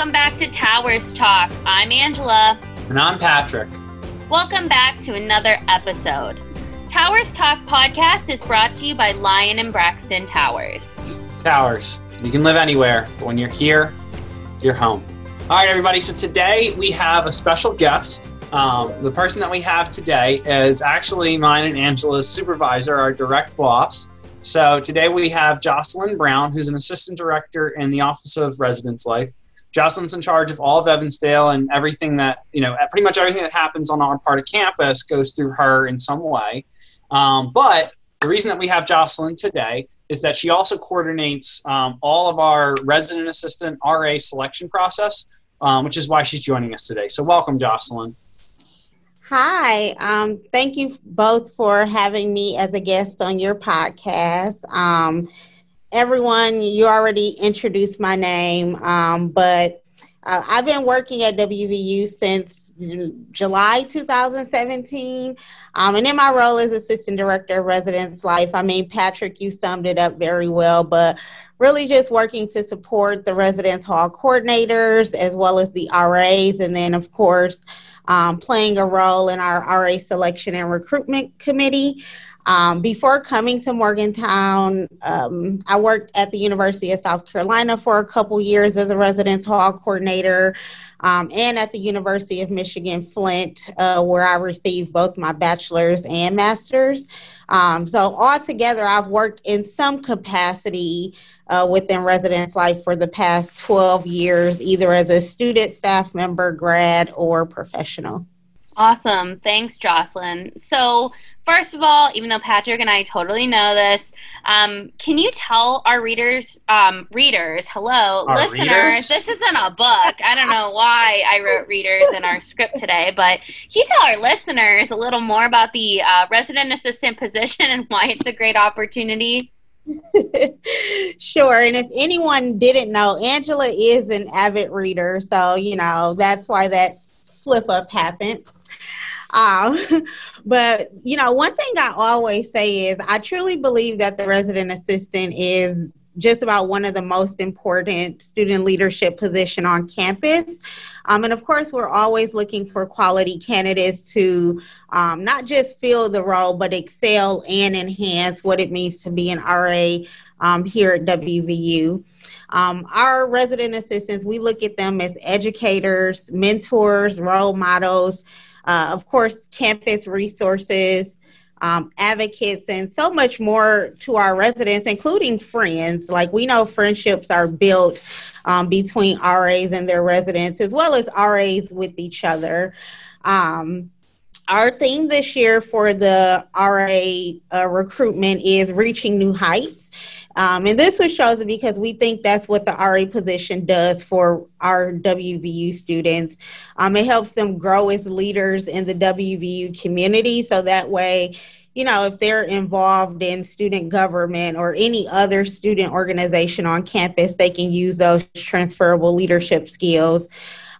Welcome back to Towers Talk. I'm Angela. And I'm Patrick. Welcome back to another episode. Towers Talk podcast is brought to you by Lyon and Braxton Towers. Towers. You can live anywhere, but when you're here, you're home. All right, everybody. So today we have a special guest. Um, the person that we have today is actually mine and Angela's supervisor, our direct boss. So today we have Jocelyn Brown, who's an assistant director in the Office of Residence Life. Jocelyn's in charge of all of Evansdale and everything that, you know, pretty much everything that happens on our part of campus goes through her in some way. Um, but the reason that we have Jocelyn today is that she also coordinates um, all of our resident assistant RA selection process, um, which is why she's joining us today. So, welcome, Jocelyn. Hi, um, thank you both for having me as a guest on your podcast. Everyone, you already introduced my name, um, but uh, I've been working at WVU since July 2017. Um, and in my role as assistant director of residence life, I mean, Patrick, you summed it up very well, but really just working to support the residence hall coordinators as well as the RAs. And then, of course, um, playing a role in our RA selection and recruitment committee. Um, before coming to Morgantown, um, I worked at the University of South Carolina for a couple years as a residence hall coordinator um, and at the University of Michigan Flint, uh, where I received both my bachelor's and master's. Um, so, altogether, I've worked in some capacity uh, within residence life for the past 12 years, either as a student, staff member, grad, or professional. Awesome. Thanks, Jocelyn. So, first of all, even though Patrick and I totally know this, um, can you tell our readers, um, readers, hello, our listeners, readers? this isn't a book. I don't know why I wrote readers in our script today, but can you tell our listeners a little more about the uh, resident assistant position and why it's a great opportunity? sure. And if anyone didn't know, Angela is an avid reader. So, you know, that's why that flip up happened. Um, but you know, one thing I always say is I truly believe that the resident assistant is just about one of the most important student leadership position on campus. Um, and of course, we're always looking for quality candidates to um, not just fill the role, but excel and enhance what it means to be an RA um, here at WVU. Um, our resident assistants, we look at them as educators, mentors, role models, uh, of course, campus resources, um, advocates, and so much more to our residents, including friends. Like we know friendships are built um, between RAs and their residents, as well as RAs with each other. Um, our theme this year for the RA uh, recruitment is reaching new heights. Um, and this was chosen because we think that's what the RA position does for our WVU students. Um, it helps them grow as leaders in the WVU community. So that way, you know, if they're involved in student government or any other student organization on campus, they can use those transferable leadership skills.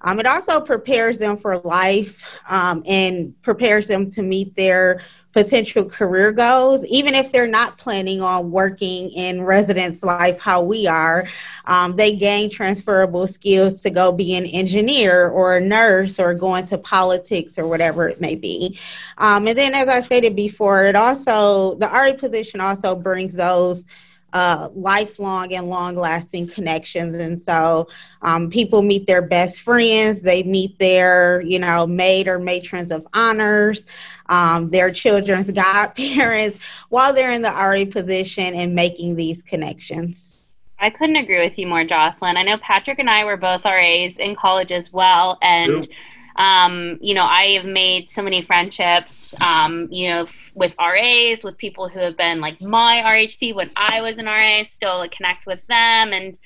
Um, it also prepares them for life um, and prepares them to meet their potential career goals, even if they're not planning on working in residence life how we are. Um, they gain transferable skills to go be an engineer or a nurse or go into politics or whatever it may be. Um, and then, as I stated before, it also, the RA position also brings those uh, lifelong and long lasting connections. And so um, people meet their best friends, they meet their, you know, maid or matrons of honors, um, their children's godparents while they're in the RA position and making these connections. I couldn't agree with you more, Jocelyn. I know Patrick and I were both RAs in college as well. And True um, you know, I have made so many friendships, um, you know, f- with RAs, with people who have been like my RHC when I was an RA, still connect with them. And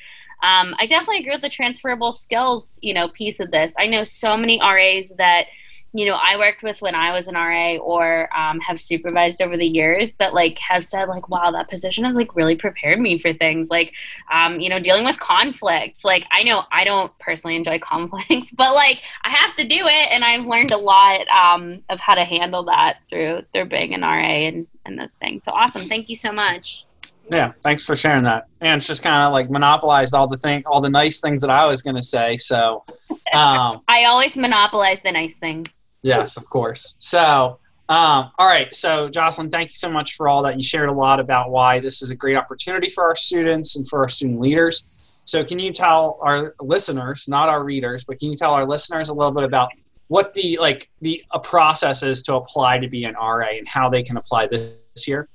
um, I definitely agree with the transferable skills, you know, piece of this. I know so many RAs that – you know I worked with when I was an RA or um, have supervised over the years that like have said like wow that position has like really prepared me for things like um, you know dealing with conflicts like I know I don't personally enjoy conflicts but like I have to do it and I've learned a lot um, of how to handle that through through being an RA and and those things so awesome thank you so much Yeah, thanks for sharing that. And it's just kind of like monopolized all the thing, all the nice things that I was going to say. So, um, I always monopolize the nice things. Yes, of course. So, um, all right. So, Jocelyn, thank you so much for all that. You shared a lot about why this is a great opportunity for our students and for our student leaders. So, can you tell our listeners, not our readers, but can you tell our listeners a little bit about what the like the a process is to apply to be an RA and how they can apply this year?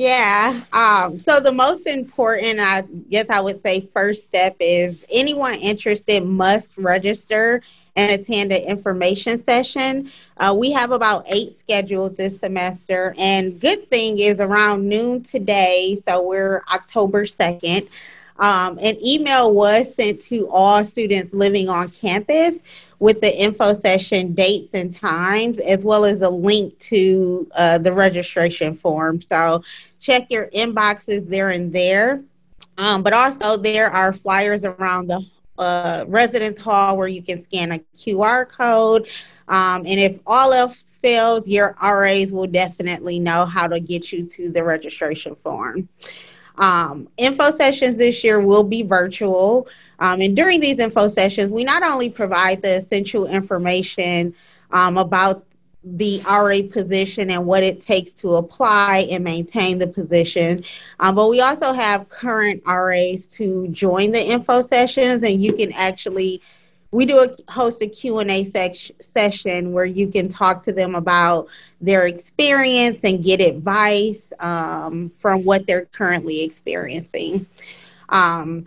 Yeah. Um, so the most important, I guess I would say, first step is anyone interested must register and attend an information session. Uh, we have about eight scheduled this semester, and good thing is around noon today, so we're October 2nd. Um, an email was sent to all students living on campus with the info session dates and times, as well as a link to uh, the registration form. So check your inboxes there and there. Um, but also, there are flyers around the uh, residence hall where you can scan a QR code. Um, and if all else fails, your RAs will definitely know how to get you to the registration form. Um, info sessions this year will be virtual. Um, and during these info sessions, we not only provide the essential information um, about the RA position and what it takes to apply and maintain the position. Um, but we also have current RAs to join the info sessions, and you can actually we do a host a q&a session where you can talk to them about their experience and get advice um, from what they're currently experiencing um,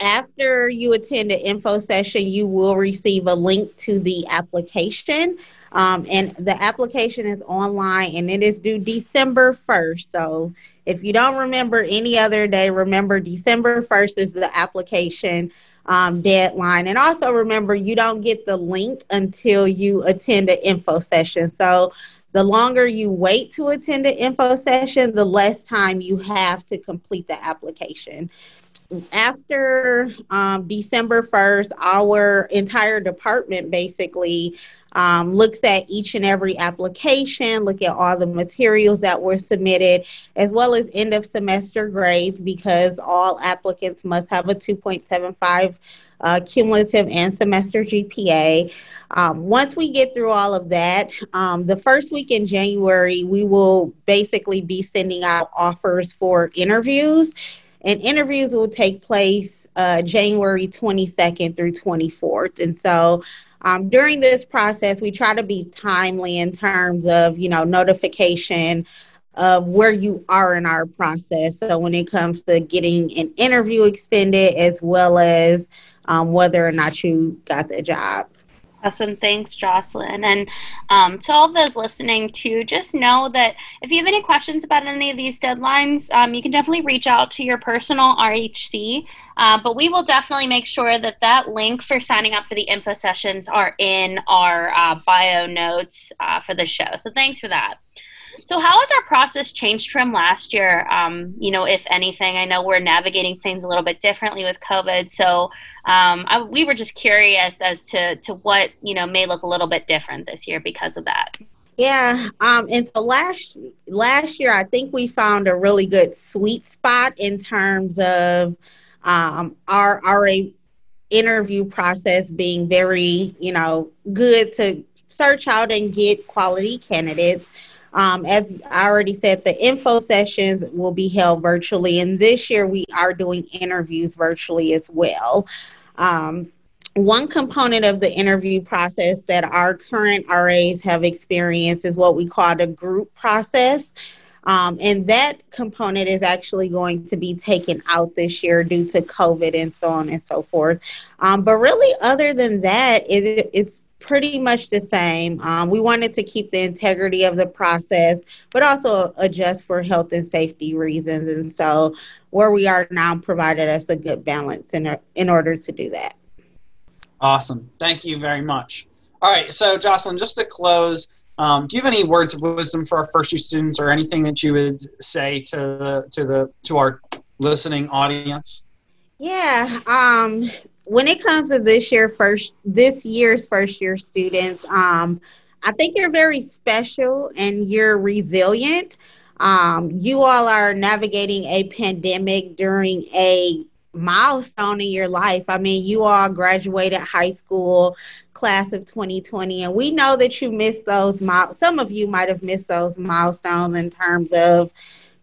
after you attend an info session you will receive a link to the application um, and the application is online and it is due December 1st. So if you don't remember any other day, remember December 1st is the application um, deadline. And also remember, you don't get the link until you attend an info session. So the longer you wait to attend an info session, the less time you have to complete the application after um, December 1st, our entire department basically um, looks at each and every application, look at all the materials that were submitted, as well as end of semester grades, because all applicants must have a 2.75 uh, cumulative and semester GPA. Um, once we get through all of that, um, the first week in January, we will basically be sending out offers for interviews, and interviews will take place uh, January 22nd through 24th. And so um, during this process, we try to be timely in terms of, you know, notification of where you are in our process. So when it comes to getting an interview extended, as well as um, whether or not you got the job. Awesome. Thanks, Jocelyn. And um, to all those listening, too, just know that if you have any questions about any of these deadlines, um, you can definitely reach out to your personal RHC. Uh, but we will definitely make sure that that link for signing up for the info sessions are in our uh, bio notes uh, for the show. So thanks for that. So, how has our process changed from last year? Um, you know, if anything, I know we're navigating things a little bit differently with COVID. So, um, I, we were just curious as to to what you know may look a little bit different this year because of that. Yeah, um, and so last last year, I think we found a really good sweet spot in terms of um, our our interview process being very, you know, good to search out and get quality candidates. Um, as I already said, the info sessions will be held virtually, and this year we are doing interviews virtually as well. Um, one component of the interview process that our current RAs have experienced is what we call the group process. Um, and that component is actually going to be taken out this year due to COVID and so on and so forth. Um, but really, other than that, it, it's pretty much the same. Um, we wanted to keep the integrity of the process, but also adjust for health and safety reasons. And so, where we are now provided us a good balance in, in order to do that. Awesome. Thank you very much. All right. So, Jocelyn, just to close, um, do you have any words of wisdom for our first year students or anything that you would say to the, to the to our listening audience? Yeah. Um, when it comes to this year first this year's first year students, um, I think you're very special and you're resilient. Um, you all are navigating a pandemic during a milestone in your life. I mean, you all graduated high school class of 2020 and we know that you missed those some of you might have missed those milestones in terms of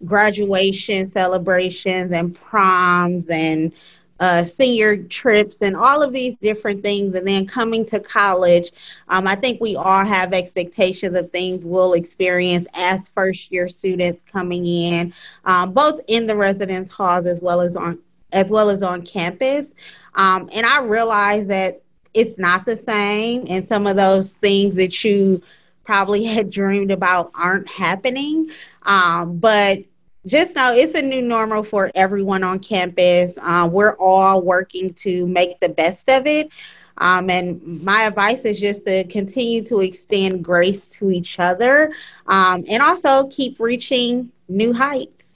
graduation celebrations and proms and uh, senior trips and all of these different things and then coming to college um, i think we all have expectations of things we'll experience as first year students coming in um, both in the residence halls as well as on as well as on campus. Um, and i realize that it's not the same and some of those things that you probably had dreamed about aren't happening. Um, but just know it's a new normal for everyone on campus. Uh, we're all working to make the best of it. Um, and my advice is just to continue to extend grace to each other um, and also keep reaching new heights.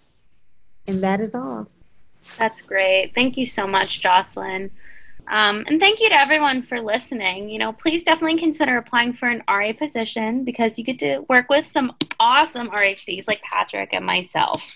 And that is all. That's great. Thank you so much, Jocelyn. Um, and thank you to everyone for listening. You know, please definitely consider applying for an RA position because you get to work with some awesome RHCs like Patrick and myself.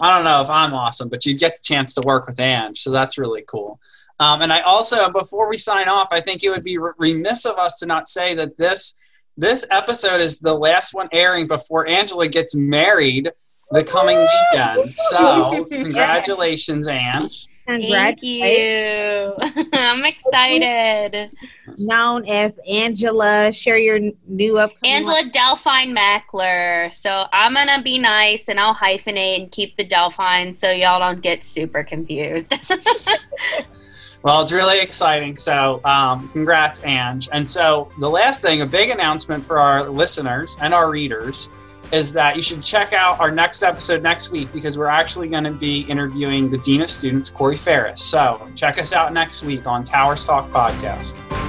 I don't know if I'm awesome, but you get the chance to work with Ange, so that's really cool. Um, and I also, before we sign off, I think it would be remiss of us to not say that this this episode is the last one airing before Angela gets married the coming weekend. So, congratulations, Ange. Thank you. I'm excited. Known as Angela. Share your new upcoming. Angela Delphine Mackler. So I'm going to be nice and I'll hyphenate and keep the Delphine so y'all don't get super confused. well, it's really exciting. So um, congrats, Ange. And so the last thing, a big announcement for our listeners and our readers is that you should check out our next episode next week because we're actually going to be interviewing the Dean of Students, Corey Farris. So check us out next week on Towers Talk Podcast.